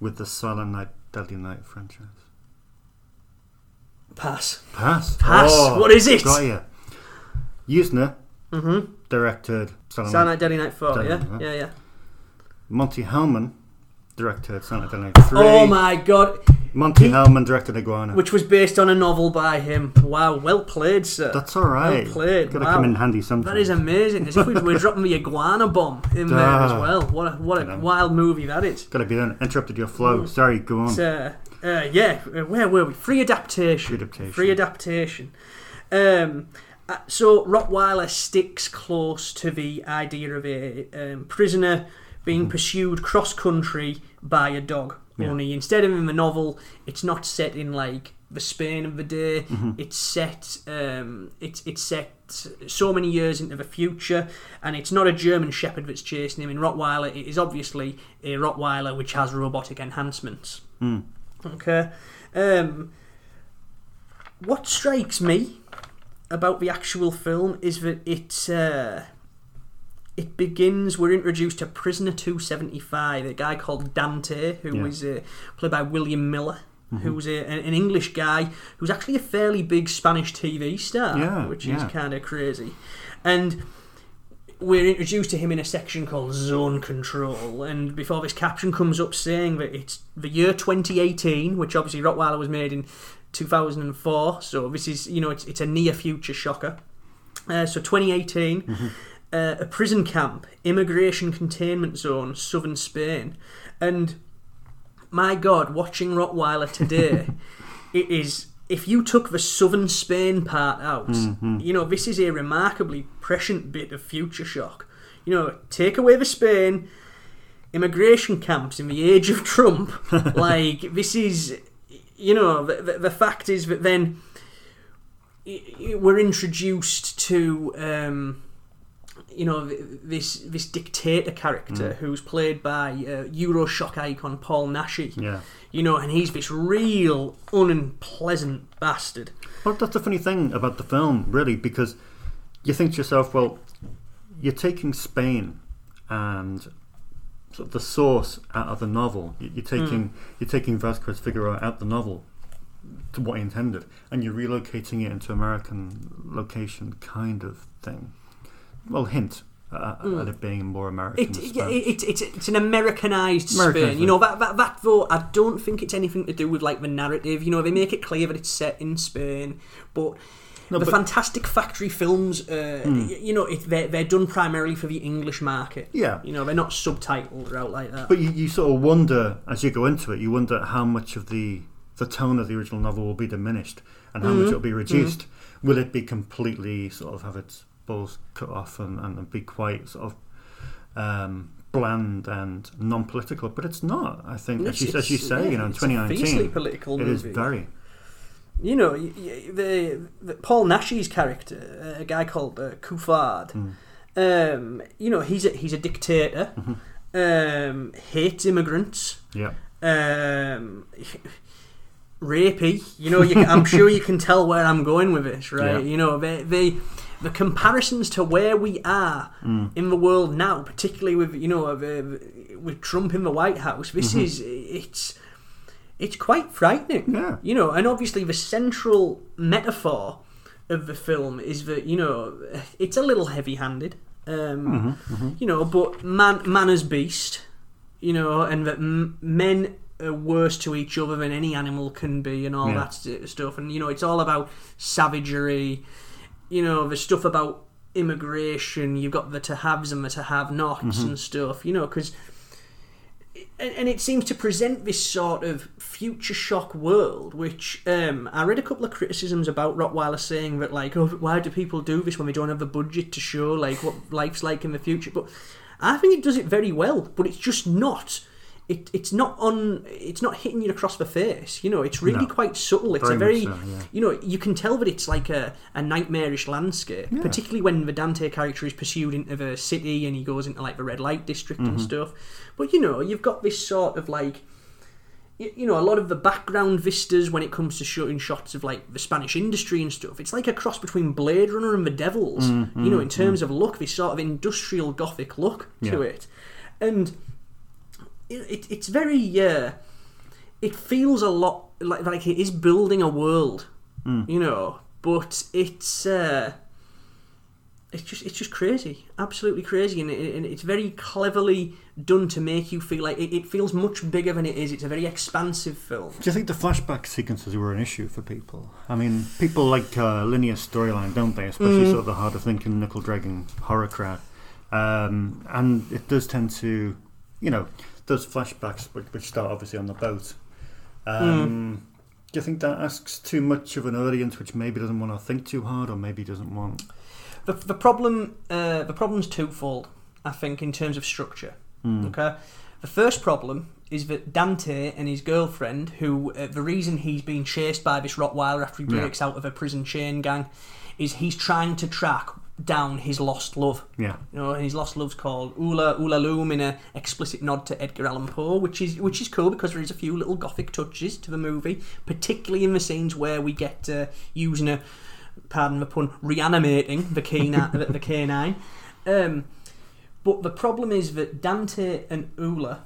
with the Silent Night, Deadly Night franchise? Pass. Pass. Pass. Oh, What is it? Got you. Yuzna Mhm. directed Silent Night, Deadly Night 4, Deadly yeah? Night, Yeah, yeah. Monte Hellman directed Silent Night, Deadly Night 3. Oh my god. Monte Hellman directed Iguana. Which was based on a novel by him. Wow, well played, sir. That's all right. Well played. Gotta wow. come in handy sometimes. That is amazing. As if we were dropping the iguana bomb in there as Ah. well. What a, what a wild movie that is. Gotta be done. Interrupted your flow. Mm. Sorry, go on. Uh, Uh, yeah, where were we? Free adaptation. Free adaptation. Free adaptation. Um, uh, so Rottweiler sticks close to the idea of a um, prisoner being pursued cross country by a dog. Yeah. Only instead of in the novel, it's not set in like the Spain of the day. Mhm. It's set. Um, it's it's set so many years into the future, and it's not a German Shepherd that's chasing him. In Rottweiler, it is obviously a Rottweiler which has robotic enhancements. Hmm. Okay. Um, what strikes me about the actual film is that it uh, it begins. We're introduced to Prisoner Two Seventy Five, a guy called Dante, who Yeah. was uh, played by William Miller. Mhm. Who's a, an English guy who's actually a fairly big Spanish TV star, Yeah, which yeah. is kind of crazy. And we're introduced to him in a section called Zone Control, and before this caption comes up saying that it's the year 2018, which obviously Rottweiler was made in 2004, so this is, you know, it's, it's a near future shocker. Uh, so 2018, uh, a prison camp, immigration containment zone, southern Spain, and my God, watching Rottweiler today, <laughs> it is. If you took the southern Spain part out, Mhm. you know this is a remarkably prescient bit of future shock. You know, take away the Spain, immigration camps in the age of Trump. <laughs> like this is, you know, the, the, the fact is that then we're introduced to. Um, you know this this dictator character Mm. who's played by uh, Euroshock icon Paul Naschy. Yeah. You know, and he's this real unpleasant bastard. Well, that's the funny thing about the film, really, because you think to yourself, well, you're taking Spain and sort of the source out of the novel. You- You're taking Mm. you're taking Vasquez Figueroa out the novel to what he intended, and you're relocating it into American location, kind of thing. Well, hint uh, Mm. at it being more American. It, yeah, it, it's it's an Americanized Americanized, Spain. You know that, that that though I don't think it's anything to do with like the narrative. You know they make it clear that it's set in Spain, but. No, the but- Fantastic Factory films, uh, Hmm. y- you know, it, they're, they're done primarily for the English market. Yeah. You know, they're not subtitled or out like that. But you, you sort of wonder as you go into it, you wonder how much of the the tone of the original novel will be diminished and how much Mhm. it will be reduced. Will it be completely sort of have its balls cut off and, and be quite sort of um, bland and non-political? But it's not. I think, as you, as you say, yeah, you know, in it's a fiercely 2019, political it is movie. very. you know, the, the Paul Naschy's character, a guy called uh, Kufard. Um, you know, he's a he's a dictator. Um, hates immigrants. Yeah. Um, <laughs> rapey. You know, you, I'm sure you can tell where I'm going with this, right? Yeah. You know, they, they the comparisons to where we are Mm. in the world now, particularly with you know with Trump in the White House. This Mhm. is it's it's quite frightening. Yeah. You know, and obviously the central metaphor of the film is that you know it's a little heavy-handed. Um, Mhm, mhm. You know, but man, man as beast. You know, and that m- men are worse to each other than any animal can be, and all Yeah. that st- stuff. And you know, it's all about savagery. You know, the stuff about immigration. You've got the to haves and the to have nots Mhm. and stuff. You know, because and, and it seems to present this sort of future shock world, which um, I read a couple of criticisms about Rottweiler saying that like, oh, why do people do this when they don't have the budget to show like what life's like in the future? But I think it does it very well, but it's just not. It, it's not on. It's not hitting you across the face. You know, it's really No. quite subtle. It's a very, so, yeah. you know, you can tell that it's like a, a nightmarish landscape, Yeah. particularly when the Dante character is pursued into the city and he goes into like the red light district and Mhm. stuff. But you know, you've got this sort of like, you, you know, a lot of the background vistas when it comes to shooting shots of like the Spanish industry and stuff. It's like a cross between Blade Runner and The Devils. Mm, you know, mm, in terms of look, this sort of industrial gothic look to Yeah. it, and it, it, it's very. Uh, it feels a lot like like it is building a world, Mm. you know. But it's uh, it's just it's just crazy, absolutely crazy, and, it, and it's very cleverly done to make you feel like it, it feels much bigger than it is. It's a very expansive film. Do you think the flashback sequences were an issue for people? I mean, people like uh, linear storyline, don't they? Especially Mm. sort of the harder thinking, knuckle dragging horror crowd. Um, and it does tend to, you know, those flashbacks which, which start obviously on the boat. Um, Do you think that asks too much of an audience, which maybe doesn't want to think too hard, or maybe doesn't want? The, the problem uh, the problem's twofold. I think in terms of structure. Hmm. Okay, the first problem is that Dante and his girlfriend, who uh, the reason he's being chased by this Rottweiler after he Yeah. breaks out of a prison chain gang, is he's trying to track down his lost love. Yeah. You know, and his lost love's called Ula Ulalume in a explicit nod to Edgar Allan Poe, which is which is cool because there is a few little gothic touches to the movie, particularly in the scenes where we get uh, Yuzna pardon the pun reanimating the canine <laughs> the, the canine. Um, but the problem is that Dante and Ula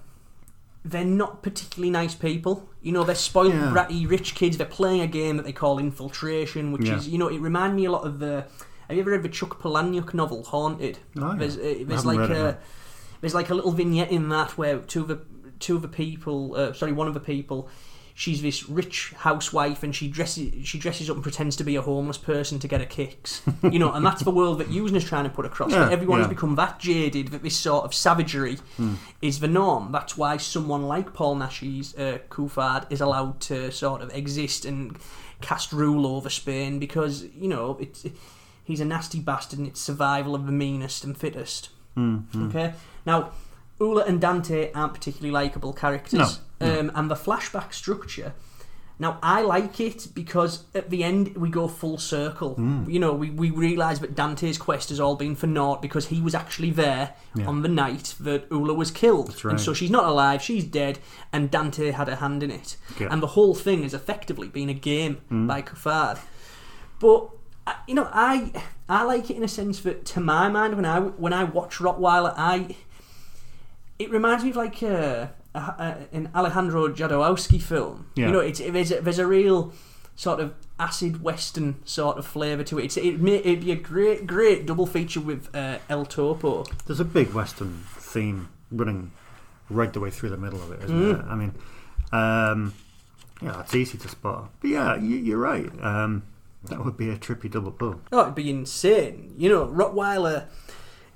they're not particularly nice people. You know, they're spoiled, Yeah. bratty, rich kids. They're playing a game that they call infiltration, which Yeah. is, you know, it reminded me a lot of the. Have you ever read the Chuck Palahniuk novel Haunted? Oh, yeah. There's, uh, I there's haven't like read it, a no. there's like a little vignette in that where two of the two of the people, uh, sorry, one of the people, she's this rich housewife and she dresses she dresses up and pretends to be a homeless person to get her kicks. <laughs> You know, and that's the world that Yuzna's trying to put across. Yeah, that everyone has yeah. become that jaded that this sort of savagery Hmm. is the norm. That's why someone like Paul Naschy's uh, Kufard is allowed to sort of exist and cast rule over Spain because you know it's he's a nasty bastard and it's survival of the meanest and fittest. Mm, mm. Okay, now Ula and Dante aren't particularly likable characters, No, no. Um, and the flashback structure. Now I like it because at the end we go full circle. Mm. You know, we, we realise that Dante's quest has all been for naught because he was actually there Yeah. on the night that Ula was killed, That's right. and so she's not alive, she's dead, and Dante had a hand in it. Yeah. And the whole thing has effectively been a game Mm. by Kufard. But I- you know, I I like it in a sense that to my mind when I when I watch Rottweiler, I it reminds me of like a, a, a, an Alejandro Jodorowsky film. Yeah. You know, it's there's a, there's a real sort of acid western sort of flavour to it. It's, it may, it'd be a great great double feature with uh, El Topo. There's a big Western theme running right the way through the middle of it, isn't Mm. there? I mean, um, yeah, it's easy to spot. But yeah, you, you're right. Um, that would be a trippy double bill. Oh, it'd be insane. You know, Rottweiler.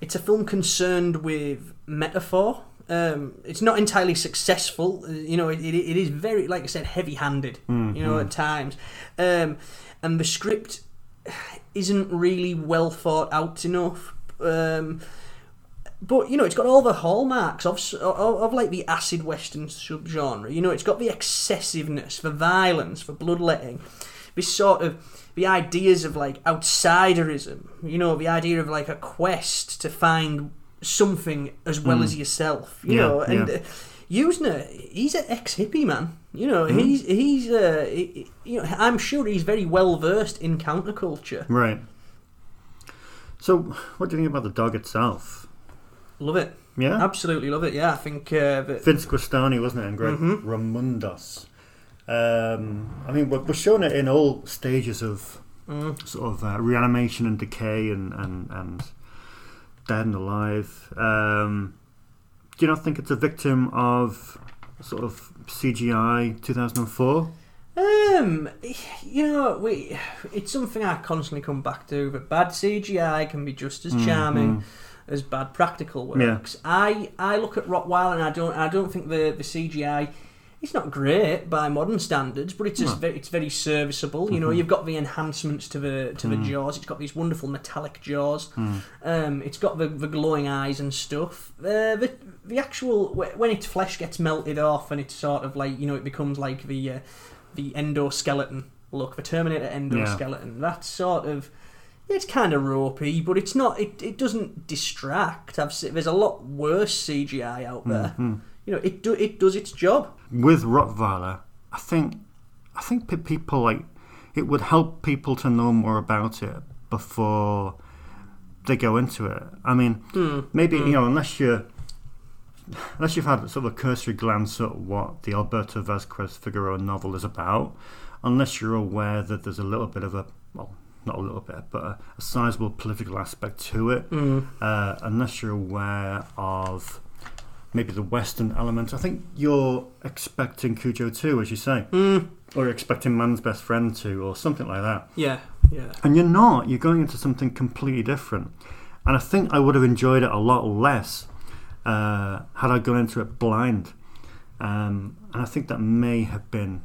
It's a film concerned with metaphor. Um, it's not entirely successful. You know, it, it, it is very, like I said, heavy-handed. Mm, you know, mm. at times, um, and the script isn't really well thought out enough. Um, but you know, it's got all the hallmarks of, of of like the acid western subgenre. You know, it's got the excessiveness, the violence, the bloodletting, this sort of the ideas of like outsiderism. You know, the idea of like a quest to find something as well Mm. as yourself. You Yeah, know, and yeah. uh, Yuzna, he's an ex hippie man. You know, Mhm. he's he's uh, he- you know, I'm sure he's very well versed in counterculture. Right. So, what do you think about the dog itself? Love it. Yeah? absolutely love it. Yeah, I think uh, that Vince Guastini, wasn't it? And Greg Mhm. Ramundos. Um, I mean, we're, we're showing it in all stages of Mm. sort of uh, reanimation and decay and, and, and dead and alive. Um, do you not think it's a victim of sort of CGI 2004? Um, you know, we it's something I constantly come back to. But bad CGI can be just as Mm, charming mm. as bad practical Yeah. works. I I look at Rottweiler and I don't I don't think the the CGI. It's not great by modern standards, but it's just No. very, it's very serviceable. You know, Mhm. you've got the enhancements to the to the Mm. jaws. It's got these wonderful metallic jaws. Mm. Um, it's got the, the glowing eyes and stuff. Uh, the the actual when its flesh gets melted off and it's sort of like you know it becomes like the uh, the endoskeleton look, the Terminator endoskeleton. That's sort of it's kind of ropey, but it's not. It, it doesn't distract. I've se- there's a lot worse CGI out there. Mhm. You know, it do it does its job. With Rottweiler, I think I think people like it would help people to know more about it before they go into it. I mean, Hmm. maybe Hmm. you know, unless you're unless you've had sort of a cursory glance at what the Alberto Vasquez Figueroa novel is about, unless you're aware that there's a little bit of a well, not a little bit, but a, a sizable political aspect to it, Mm. uh, unless you're aware of maybe the Western element. I think you're expecting Cujo too, as you say. Mm. Or you're expecting Man's Best Friend 2, or something like that. Yeah, yeah. And you're not. You're going into something completely different. And I think I would have enjoyed it a lot less uh, had I gone into it blind. Um, and I think that may have been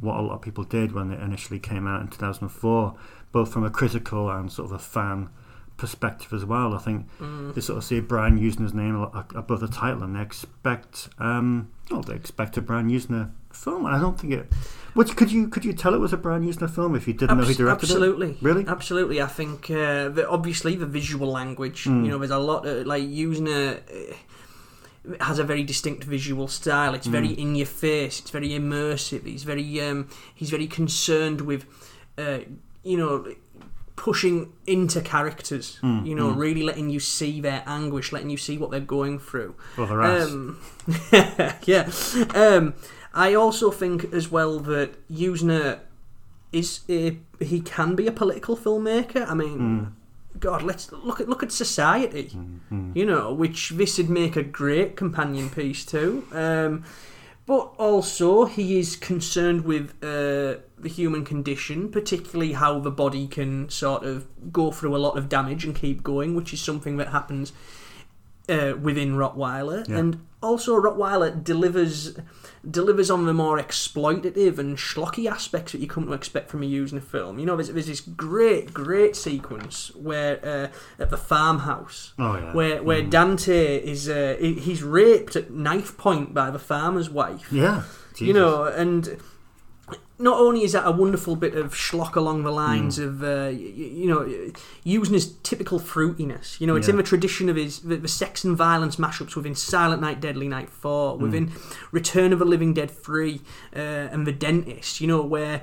what a lot of people did when it initially came out in 2004, both from a critical and sort of a fan perspective as well. I think Mm. they sort of see Brian Yuzna's name a- a- above the title, and they expect, um, well, they expect a Brian Yuzna film. I don't think it. Which could you could you tell it was a Brian Yuzna film if you didn't know who Abs- directed absolutely. it? Absolutely, really? Absolutely. I think uh, the, obviously the visual language. Mm. You know, there's a lot of, like Yuzna. Uh, has a very distinct visual style. It's very Mm. in your face. It's very immersive. He's very um, he's very concerned with, uh, you know, pushing into characters. Mm, You know, mm. really letting you see their anguish, letting you see what they're going through. Well. Um, <laughs> yeah. Um, I also think as well that Yuzna is a, he can be a political filmmaker. I mean, Mm. God, let's look at look at society. Mm-hmm. You know, which this would make a great companion piece too. Um, but also, he is concerned with uh, the human condition, particularly how the body can sort of go through a lot of damage and keep going, which is something that happens uh, within Rottweiler. Yeah. And also, Rottweiler delivers delivers on the more exploitative and schlocky aspects that you come to expect from a Yuzna film. You know, there's, there's this great, great sequence where uh, at the farmhouse, Oh, yeah. where where Dante is uh, he's raped at knife point by the farmer's wife. Yeah. You know, and not only is that a wonderful bit of schlock along the lines Mm. of, uh, you, you know, Yuzna's typical fruitiness. You know, it's Yeah. in the tradition of his the, the sex and violence mashups within Silent Night, Deadly Night Four, Mm. within Return of the Living Dead Three, uh, and The Dentist. You know, where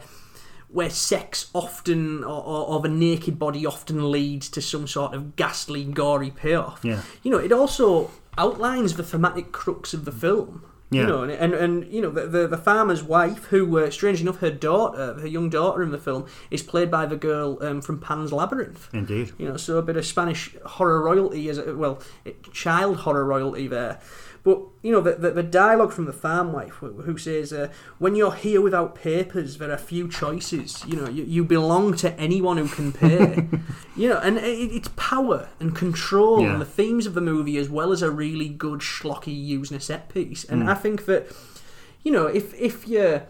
where sex often or, or, or the naked body often leads to some sort of ghastly, gory payoff. Yeah. You know, it also outlines the thematic crux of the film. Yeah. You know, and, and, and you know the, the the farmer's wife, who uh, strange enough, her daughter, her young daughter in the film, is played by the girl um, from Pan's Labyrinth. Indeed. You know, so a bit of Spanish horror royalty as well, it- child horror royalty there. But you know, the, the, the dialogue from the farm wife who, who says, uh, "When you're here without papers, there are few choices. You know, you, you belong to anyone who can pay. <laughs> you know, and it, it's power and control Yeah. and the themes of the movie, as well as a really good schlocky Yuzna set piece. And Mm. I think that, you know, if if you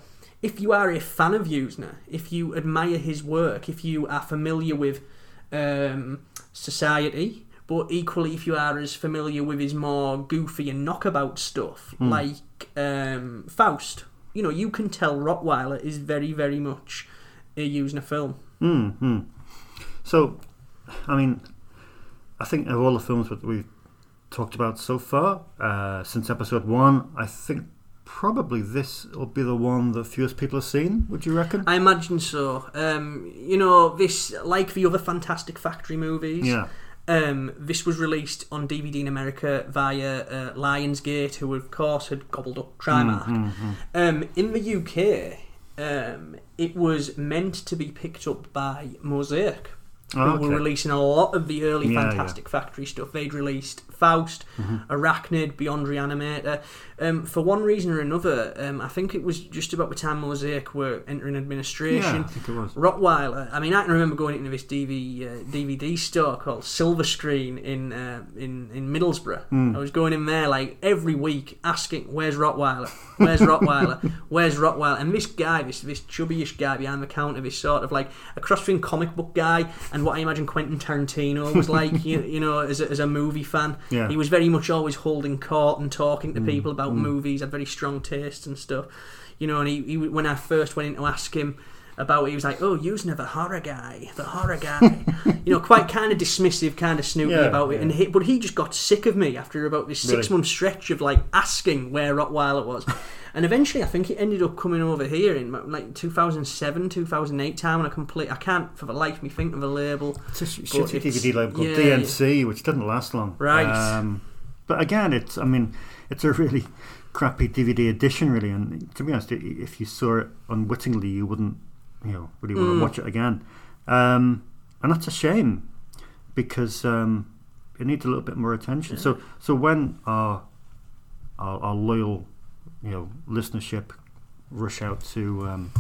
if you are a fan of Yuzna, if you admire his work, if you are familiar with um, Society, but equally if you are as familiar with his more goofy and knockabout stuff, Mm. like um, Faust, you know, you can tell Rottweiler is very, very much Yuzna film. Mm, mm. So, I mean, I think of all the films that we've talked about so far, uh, since episode one, I think probably this will be the one that fewest people have seen. Would you reckon? I imagine so. Um, you know, this like the other Fantastic Factory movies. Yeah. Um, this was released on DVD in America via uh, Lionsgate, who of course had gobbled up Trimark. Mm, mm, mm. Um, in the UK, um, it was meant to be picked up by Mosaic, who Oh, were releasing a lot of the early Yeah, Fantastic Factory stuff. They'd released Faust, Mhm. Arachnid, Beyond Reanimator. Um, for one reason or another, um, I think it was just about the time Mosaic were entering administration. Yeah, I think it was. Rottweiler. I mean, I can remember going into this DV, uh, DVD store called Silver Screen in uh, in in Middlesbrough. Mm. I was going in there like every week asking, "Where's Rottweiler? Where's Rottweiler? <laughs> Where's Rottweiler?" And this guy, this this chubbyish guy behind the counter, this sort of like a cross between comic book guy and what I imagine Quentin Tarantino was like. <laughs> you, you know, as a, as a movie fan, Yeah. he was very much always holding court and talking to Mm, people about mm. movies. Had very strong taste and stuff. You know, and he, he when I first went in to ask him about it, he was like, "Oh, Yuzna horror guy, the horror guy." <laughs> you know, quite kind of dismissive, kind of snooty Yeah, about it. yeah. And he, but he just got sick of me after about this six month stretch of like asking where Rottweiler was. <laughs> And eventually, I think it ended up coming over here in like 2007, 2008 time, and I complete. I can't for the life of me think of a label. It's a shitty DVD label called yeah, DNC, which didn't last long. Right. Um, but again, it's I mean, it's a really <laughs> crappy DVD edition, really. And to be honest, if you saw it unwittingly, you wouldn't, you know, really want Mm. to watch it again. Um, and that's a shame because um, it needs a little bit more attention. So, so when our, our our loyal, you know, listenership rush out to um,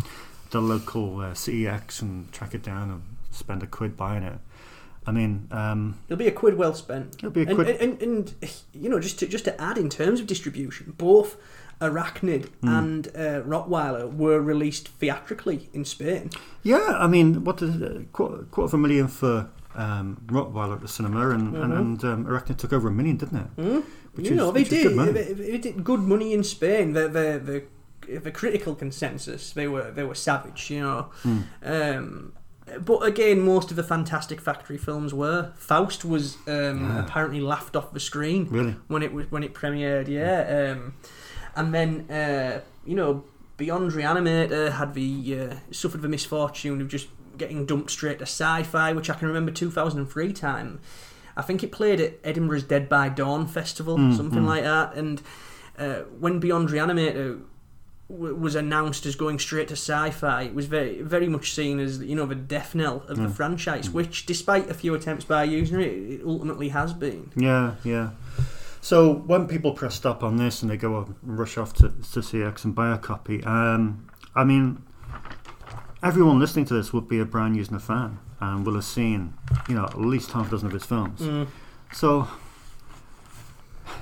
the local uh, CEX and track it down and spend a quid buying it. I mean, um, It'll be a quid well spent. It'll be a and, quid- And, and, and, you know, just to just to add in terms of distribution, both Arachnid and uh, Rottweiler were released theatrically in Spain. Yeah, I mean, what is it? Quarter, quarter of a million for um, Rottweiler at the cinema, and and, Mhm. and um, Arachnid took over a million, didn't it? Mm? Which you is- know, they did. good money. They, they did good money in Spain. The the the, the critical consensus they were they were savage. You know. Hmm. Um, but again, most of the Fantastic Factory films were. Faust was um, Yeah. apparently laughed off the screen Really? when it was when it premiered. Yeah, um, and then uh, you know Beyond Reanimator had the uh, suffered the misfortune of just getting dumped straight to sci-fi, which I can remember 2003 time. I think it played at Edinburgh's Dead by Dawn festival, Mm, something mm. like that. And uh, when Beyond Reanimator w- was announced as going straight to sci-fi, it was very very much seen as you know the death knell of the Mm. franchise, which, despite a few attempts by Yuzna, it ultimately has been. Yeah, yeah. So when people press stop on this and they go and rush off to, to CEX and buy a copy, um, I mean, everyone listening to this would be a Brian Yuzna fan and will have seen, you know, at least half a dozen of his films. Mm. So,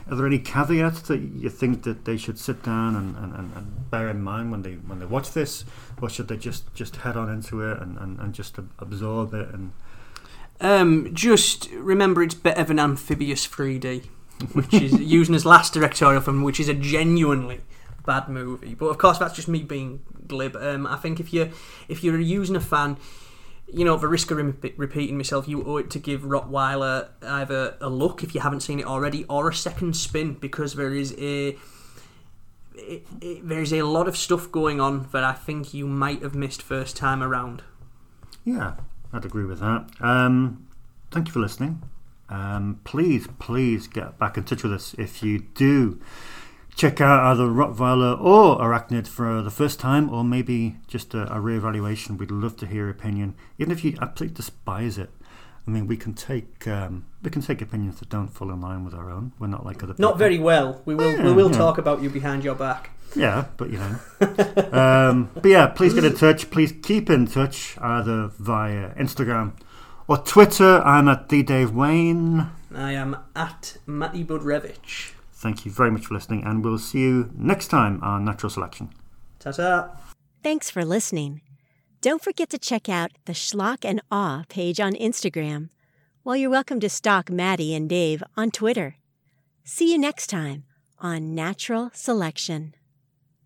are there any caveats that you think that they should sit down and, and, and, and bear in mind when they when they watch this, or should they just, just head on into it and, and, and just absorb it and Um, just remember it's better than Amphibious 3D, which is <laughs> Yuzna's last directorial film, which is a genuinely bad movie. But of course, that's just me being glib. Um, I think if you if you're Yuzna fan, you know, the risk of re- repeating myself, you owe it to give Rottweiler either a look if you haven't seen it already, or a second spin because there is a. It, it, there's a lot of stuff going on that I think you might have missed first time around. Yeah, I'd agree with that. Um, thank you for listening. Um, please, please get back in touch with us if you do check out either Rottweiler or Arachnid for the first time, or maybe just a, a re-evaluation. We'd love to hear your opinion, even if you absolutely despise it. I mean, we can take um, we can take opinions that don't fall in line with our own. We're not like other people. Not very well. We will we will yeah. talk about you behind your back. Yeah, but you know. <laughs> um, but yeah, please get in touch. Please keep in touch either via Instagram or Twitter. I'm at the Dave Wayne. I am at Matty Budrevich. Thank you very much for listening, and we'll see you next time on Natural Selection. Ta ta. Thanks for listening. Don't forget to check out the Schlock and Awe page on Instagram, while you're welcome to stalk Maddie and Dave on Twitter. See you next time on Natural Selection.